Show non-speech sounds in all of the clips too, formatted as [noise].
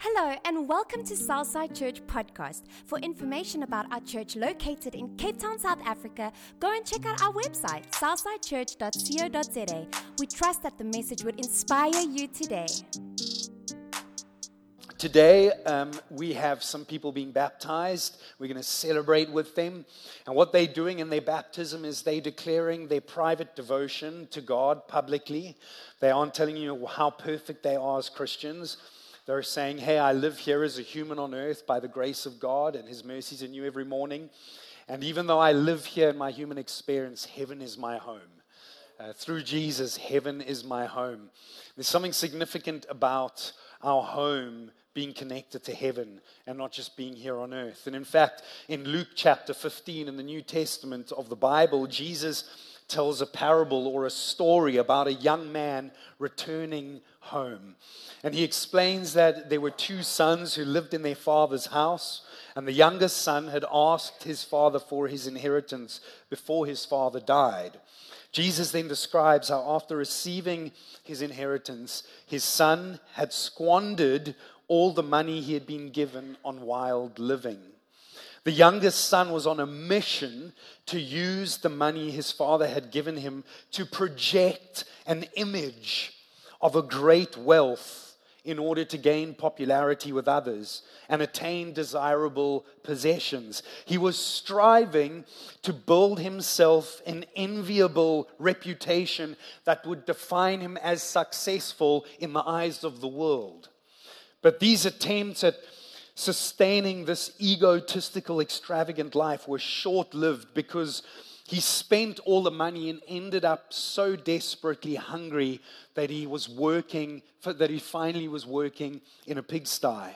Hello, and welcome to Southside Church Podcast. For information about our church located in Cape Town, South Africa, go and check out our website, southsidechurch.co.za. We trust that the message would inspire you today. Today, um, we have some people being baptized. We're going to celebrate with them. And what they're doing in their baptism is they're declaring their private devotion to God publicly. They aren't telling you how perfect they are as Christians. They're saying, Hey, I live here as a human on earth by the grace of God, and His mercies are new every morning. And even though I live here in my human experience, heaven is my home. Uh, through Jesus, heaven is my home. There's something significant about our home being connected to heaven and not just being here on earth. And in fact, in Luke chapter 15 in the New Testament of the Bible, Jesus tells a parable or a story about a young man returning home. And he explains that there were two sons who lived in their father's house, and the youngest son had asked his father for his inheritance before his father died. Jesus then describes how, after receiving his inheritance, his son had squandered all the money he had been given on wild living. The youngest son was on a mission to use the money his father had given him to project an image of a great wealth in order to gain popularity with others and attain desirable possessions. He was striving to build himself an enviable reputation that would define him as successful in the eyes of the world. But these attempts at sustaining this egotistical, extravagant life were short lived because he spent all the money and ended up so desperately hungry that he was working, that he finally was working in a pigsty.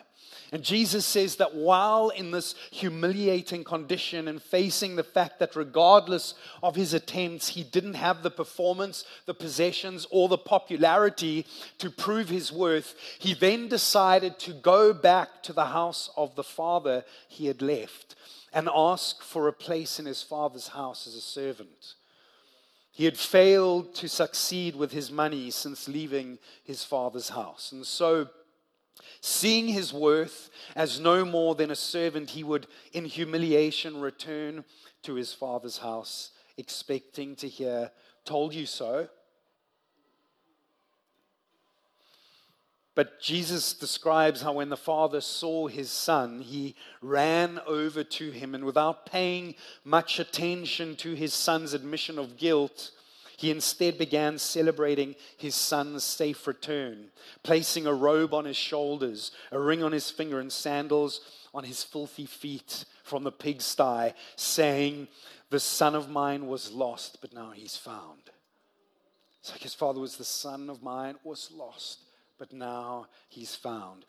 And Jesus says that while in this humiliating condition and facing the fact that regardless of his attempts, he didn't have the performance, the possessions, or the popularity to prove his worth, he then decided to go back to the house of the father he had left and ask for a place in his father's house as a servant. He had failed to succeed with his money since leaving his father's house. And so, Seeing his worth as no more than a servant, he would, in humiliation, return to his father's house, expecting to hear, Told you so. But Jesus describes how when the father saw his son, he ran over to him, and without paying much attention to his son's admission of guilt, he instead began celebrating his son's safe return, placing a robe on his shoulders, a ring on his finger, and sandals on his filthy feet from the pigsty, saying, The son of mine was lost, but now he's found. It's like his father was the son of mine, was lost, but now he's found.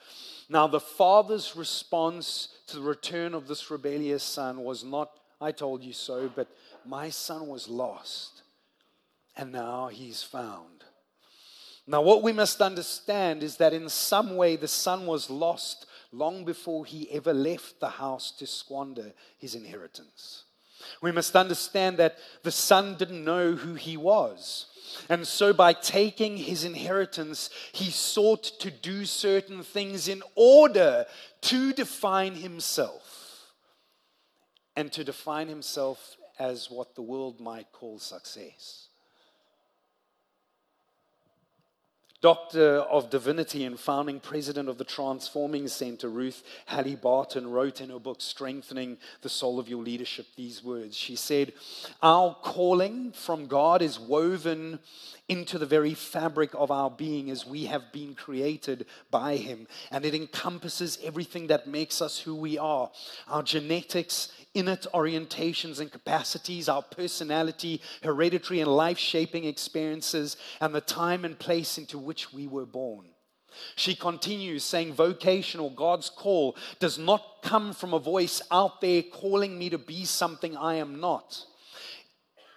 Now, the father's response to the return of this rebellious son was not, I told you so, but my son was lost and now he's found. Now, what we must understand is that in some way the son was lost long before he ever left the house to squander his inheritance. We must understand that the son didn't know who he was. And so, by taking his inheritance, he sought to do certain things in order to define himself and to define himself as what the world might call success. Doctor of Divinity and founding president of the Transforming Center, Ruth Haley Barton, wrote in her book, Strengthening the Soul of Your Leadership, these words. She said, Our calling from God is woven into the very fabric of our being as we have been created by Him. And it encompasses everything that makes us who we are our genetics, innate orientations and capacities, our personality, hereditary and life shaping experiences, and the time and place into which we were born. She continues saying, vocational, God's call, does not come from a voice out there calling me to be something I am not.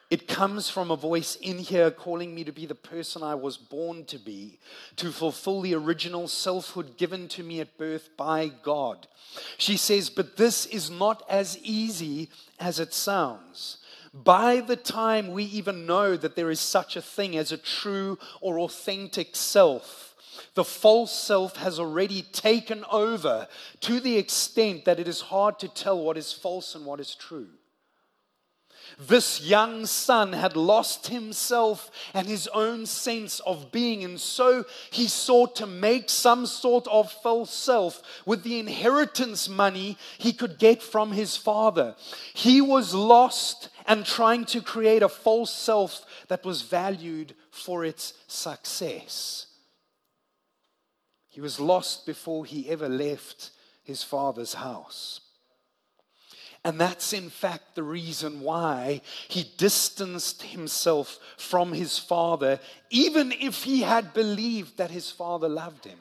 It comes from a voice in here calling me to be the person I was born to be, to fulfill the original selfhood given to me at birth by God. She says, But this is not as easy as it sounds. By the time we even know that there is such a thing as a true or authentic self, The false self has already taken over to the extent that it is hard to tell what is false and what is true. This young son had lost himself and his own sense of being, and so he sought to make some sort of false self with the inheritance money he could get from his father. He was lost and trying to create a false self that was valued for its success. He was lost before he ever left his father's house. And that's in fact the reason why he distanced himself from his father, even if he had believed that his father loved him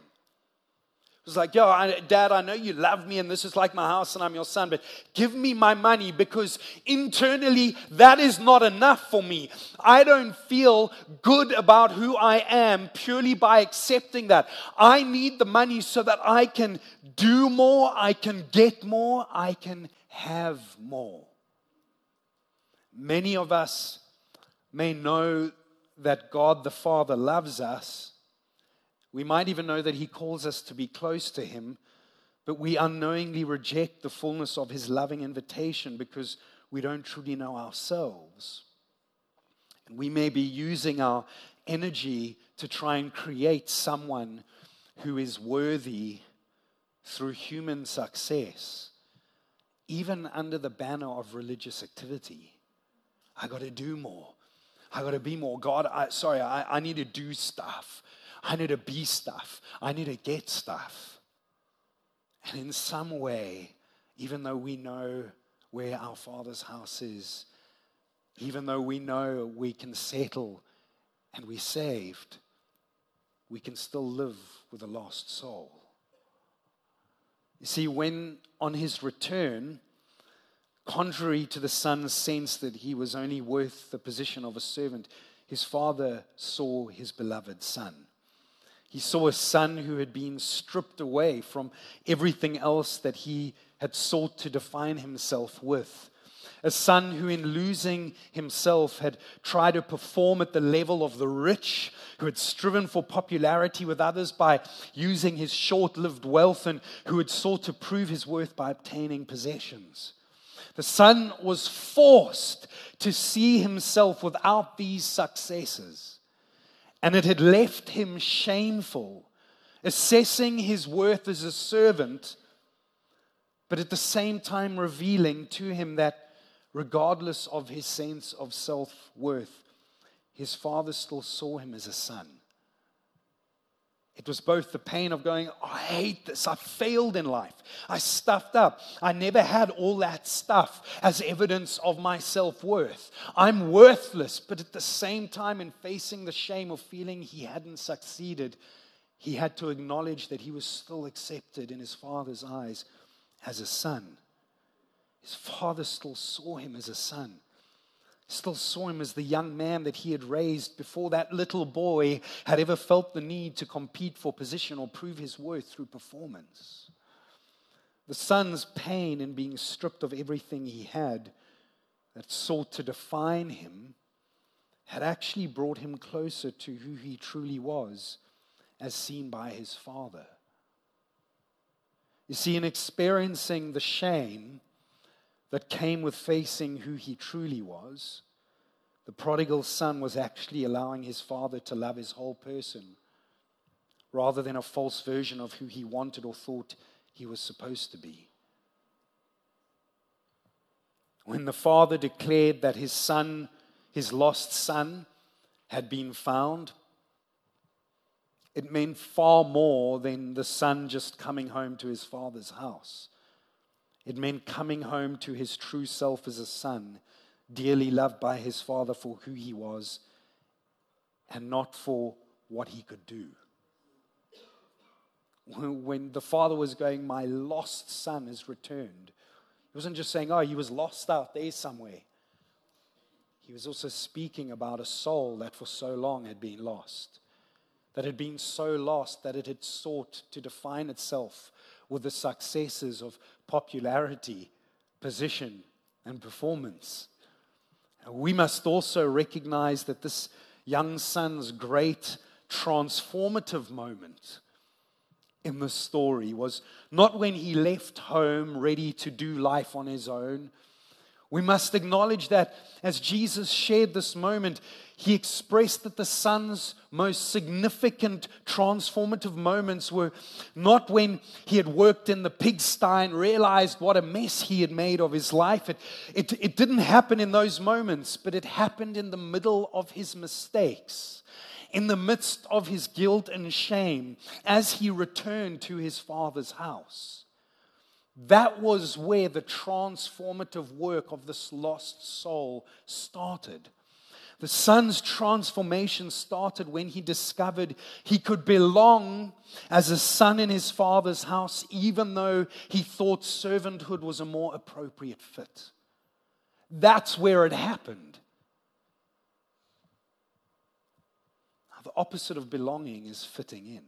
was like, Yo, I, Dad, I know you love me and this is like my house and I'm your son, but give me my money because internally that is not enough for me. I don't feel good about who I am purely by accepting that. I need the money so that I can do more, I can get more, I can have more. Many of us may know that God the Father loves us we might even know that He calls us to be close to Him, but we unknowingly reject the fullness of His loving invitation because we don't truly know ourselves. And we may be using our energy to try and create someone who is worthy through human success, even under the banner of religious activity. I got to do more. I got to be more. God, I, sorry, I, I need to do stuff. I need to be stuff. I need to get stuff. And in some way, even though we know where our Father's house is, even though we know we can settle and we're saved, we can still live with a lost soul. You see, when on his return, contrary to the son's sense that he was only worth the position of a servant, his father saw his beloved son. He saw a son who had been stripped away from everything else that he had sought to define himself with. A son who, in losing himself, had tried to perform at the level of the rich, who had striven for popularity with others by using his short lived wealth, and who had sought to prove his worth by obtaining possessions. The son was forced to see himself without these successes and it had left him shameful, assessing his worth as a servant, but at the same time revealing to him that regardless of his sense of self worth, his father still saw him as a son. It was both the pain of going, oh, I hate this. I failed in life. I stuffed up. I never had all that stuff as evidence of my self worth. I'm worthless. But at the same time, in facing the shame of feeling he hadn't succeeded, he had to acknowledge that he was still accepted in his father's eyes as a son. His father still saw him as a son still saw him as the young man that he had raised before that little boy had ever felt the need to compete for position or prove his worth through performance. The son's pain in being stripped of everything he had that sought to define him had actually brought him closer to who he truly was as seen by his father. You see, in experiencing the shame that came with facing who he truly was, the prodigal son was actually allowing his father to love his whole person rather than a false version of who he wanted or thought he was supposed to be. When the father declared that his son, his lost son, had been found, it meant far more than the son just coming home to his father's house. It meant coming home to his true self as a son, dearly loved by his father for who he was and not for what he could do. When the father was going, My lost son has returned, he wasn't just saying, Oh, he was lost out there somewhere. He was also speaking about a soul that for so long had been lost, that had been so lost that it had sought to define itself with the successes of popularity, position, and performance. We must also recognize that this young son's great transformative moment in the story was not when he left home ready to do life on his own. We must acknowledge that as Jesus shared this moment, he expressed that the son's most significant transformative moments were not when he had worked in the pigsty and realized what a mess he had made of his life. It, it, it didn't happen in those moments, but it happened in the middle of his mistakes, in the midst of his guilt and shame, as he returned to his father's house. That was where the transformative work of this lost soul started. The son's transformation started when he discovered he could belong as a son in his father's house, even though he thought servanthood was a more appropriate fit. That's where it happened. Now, the opposite of belonging is fitting in.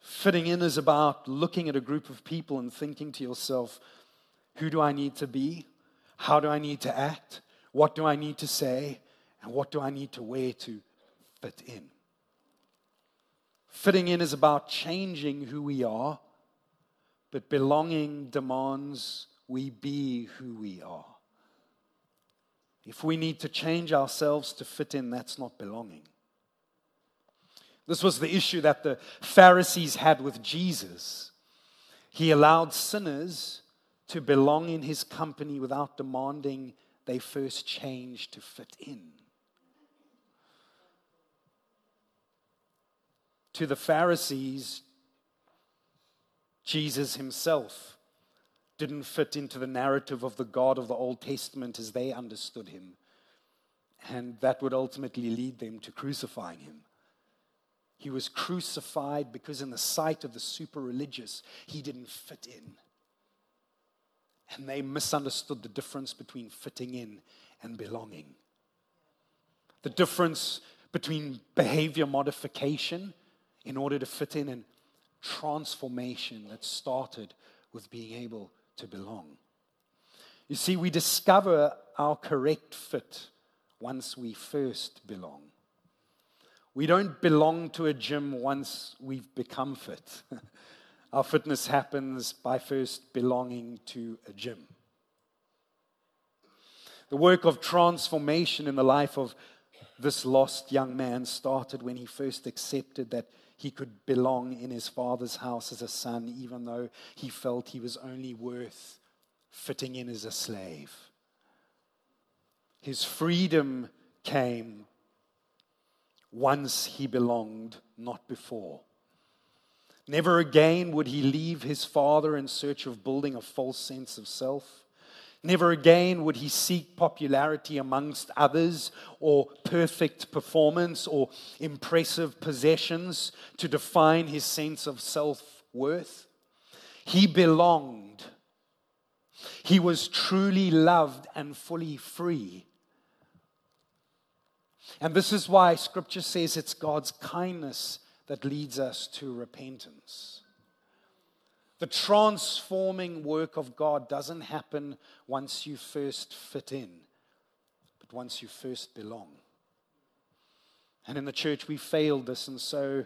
Fitting in is about looking at a group of people and thinking to yourself, who do I need to be? How do I need to act? What do I need to say? And what do I need to wear to fit in? Fitting in is about changing who we are, but belonging demands we be who we are. If we need to change ourselves to fit in, that's not belonging. This was the issue that the Pharisees had with Jesus. He allowed sinners to belong in his company without demanding they first change to fit in. To the Pharisees, Jesus himself didn't fit into the narrative of the God of the Old Testament as they understood him. And that would ultimately lead them to crucifying him. He was crucified because, in the sight of the super religious, he didn't fit in. And they misunderstood the difference between fitting in and belonging. The difference between behavior modification in order to fit in and transformation that started with being able to belong. You see, we discover our correct fit once we first belong. We don't belong to a gym once we've become fit. [laughs] Our fitness happens by first belonging to a gym. The work of transformation in the life of this lost young man started when he first accepted that he could belong in his father's house as a son, even though he felt he was only worth fitting in as a slave. His freedom came once he belonged, not before. Never again would he leave his father in search of building a false sense of self. Never again would he seek popularity amongst others or perfect performance or impressive possessions to define his sense of self worth. He belonged. He was truly loved and fully free. And this is why scripture says it's God's kindness that leads us to repentance. The transforming work of God doesn't happen once you first fit in, but once you first belong. And in the church, we failed this, and so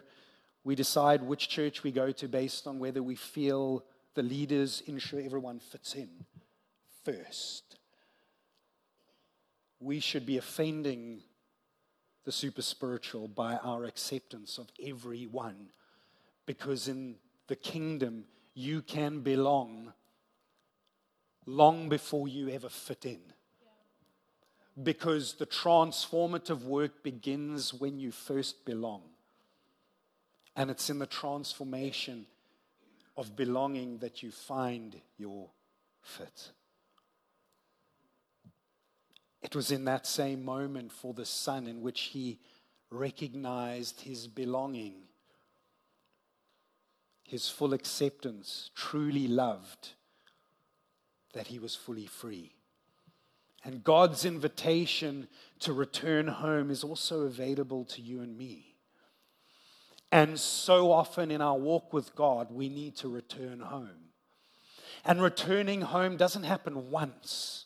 we decide which church we go to based on whether we feel the leaders ensure everyone fits in first. We should be offending the super spiritual by our acceptance of everyone. Because in the kingdom, you can belong long before you ever fit in. Because the transformative work begins when you first belong. And it's in the transformation of belonging that you find your fit. It was in that same moment for the son in which he recognized his belonging, his full acceptance, truly loved, that he was fully free. And God's invitation to return home is also available to you and me. And so often in our walk with God, we need to return home. And returning home doesn't happen once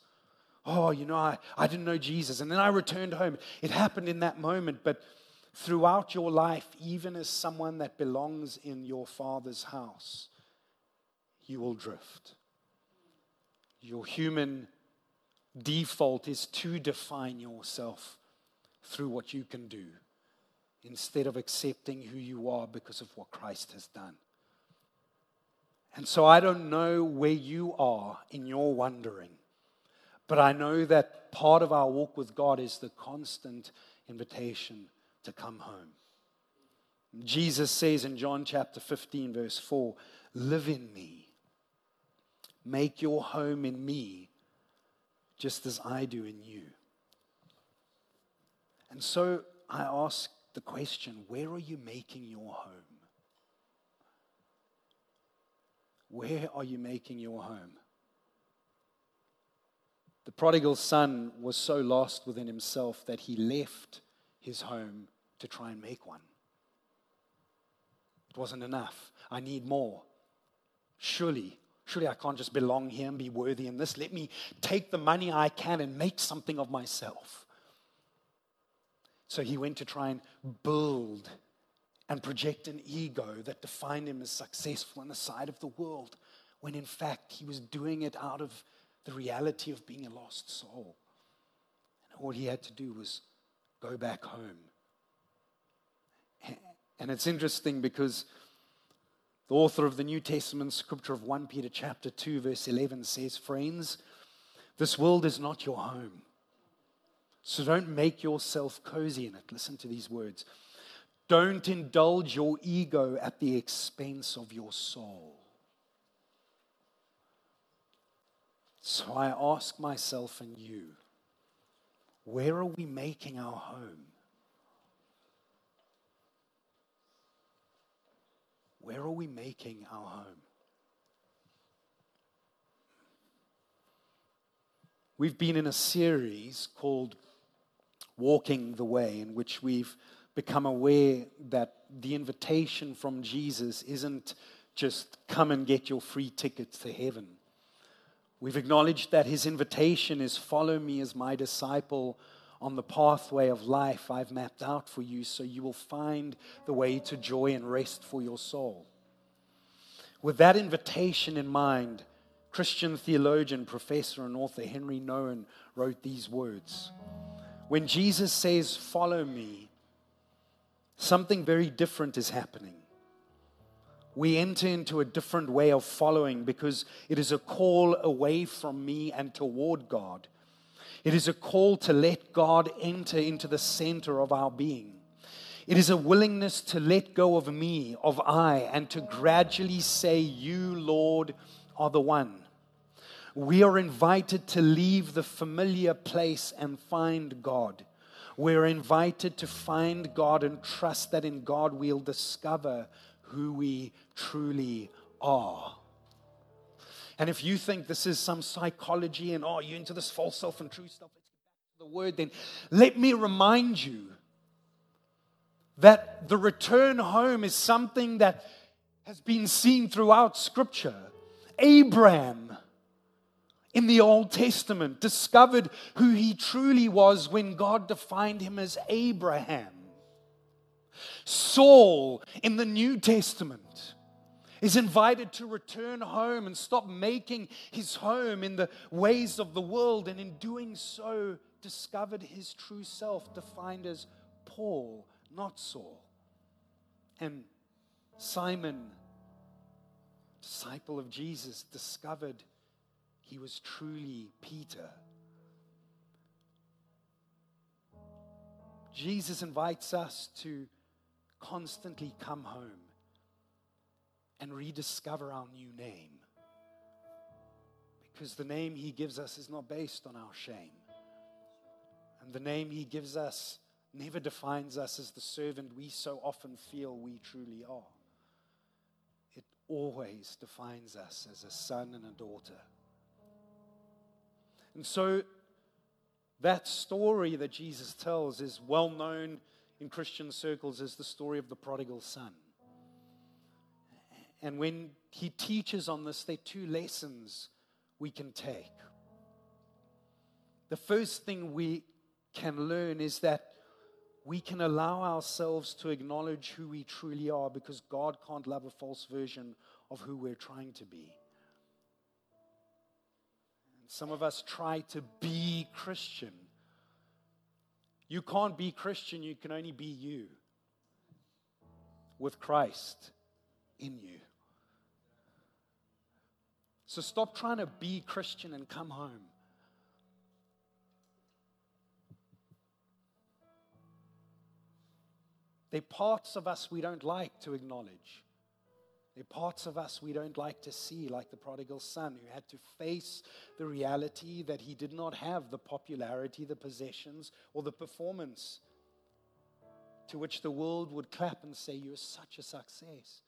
oh, you know, I, I didn't know Jesus. And then I returned home. It happened in that moment, but throughout your life, even as someone that belongs in your father's house, you will drift. Your human default is to define yourself through what you can do instead of accepting who you are because of what Christ has done. And so I don't know where you are in your wondering, but I know that part of our walk with God is the constant invitation to come home. Jesus says in John chapter 15, verse 4 Live in me, make your home in me, just as I do in you. And so I ask the question where are you making your home? Where are you making your home? The prodigal son was so lost within himself that he left his home to try and make one. It wasn't enough. I need more. Surely, surely I can't just belong here and be worthy in this. Let me take the money I can and make something of myself. So he went to try and build and project an ego that defined him as successful on the side of the world, when in fact he was doing it out of the reality of being a lost soul. And all he had to do was go back home. And it's interesting because the author of the New Testament scripture of 1 Peter chapter 2 verse 11 says, "Friends, this world is not your home. So don't make yourself cozy in it. Listen to these words. Don't indulge your ego at the expense of your soul. So I ask myself and you, where are we making our home? Where are we making our home? We've been in a series called Walking the Way, in which we've become aware that the invitation from Jesus isn't just come and get your free tickets to heaven. We've acknowledged that his invitation is follow me as my disciple on the pathway of life I've mapped out for you so you will find the way to joy and rest for your soul. With that invitation in mind, Christian theologian, professor, and author Henri Nouwen wrote these words When Jesus says, Follow me, something very different is happening. We enter into a different way of following because it is a call away from me and toward God. It is a call to let God enter into the center of our being. It is a willingness to let go of me, of I, and to gradually say, You, Lord, are the one. We are invited to leave the familiar place and find God. We're invited to find God and trust that in God we'll discover who we truly are. And if you think this is some psychology and oh, you're into this false self and true stuff, let's get back to the word, then let me remind you that the return home is something that has been seen throughout Scripture. Abram in the Old Testament discovered who he truly was when God defined him as Abraham. Saul in the New Testament is invited to return home and stop making his home in the ways of the world, and in doing so, discovered his true self, defined as Paul, not Saul. And Simon, disciple of Jesus, discovered he was truly Peter. Jesus invites us to constantly come home and rediscover our new name. Because the name he gives us is not based on our shame. And the name he gives us never defines us as the servant we so often feel we truly are. It always defines us as a son and a daughter. And so that story that Jesus tells is well known in Christian circles as the story of the prodigal son. And when he teaches on this, there are two lessons we can take. The first thing we can learn is that we can allow ourselves to acknowledge who we truly are because God can't love a false version of who we're trying to be. And some of us try to be Christian. You can't be Christian, you can only be you with Christ in you. So stop trying to be Christian and come home. There are parts of us we don't like to acknowledge. There are parts of us we don't like to see, like the prodigal son who had to face the reality that he did not have the popularity, the possessions, or the performance to which the world would clap and say, You're such a success.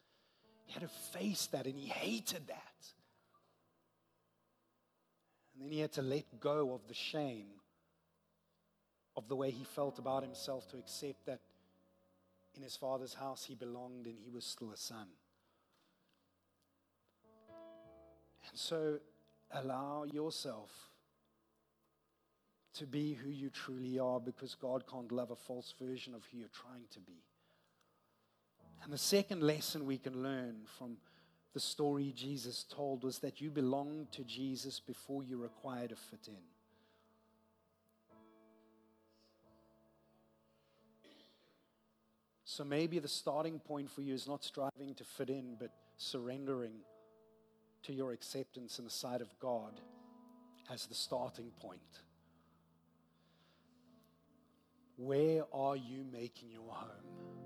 He had to face that and he hated that. And then he had to let go of the shame of the way he felt about himself to accept that in his father's house he belonged and he was still a son. And so allow yourself to be who you truly are because God can't love a false version of who you're trying to be. And the second lesson we can learn from the story Jesus told was that you belonged to Jesus before you required to fit in. So maybe the starting point for you is not striving to fit in, but surrendering to your acceptance in the sight of God as the starting point. Where are you making your home?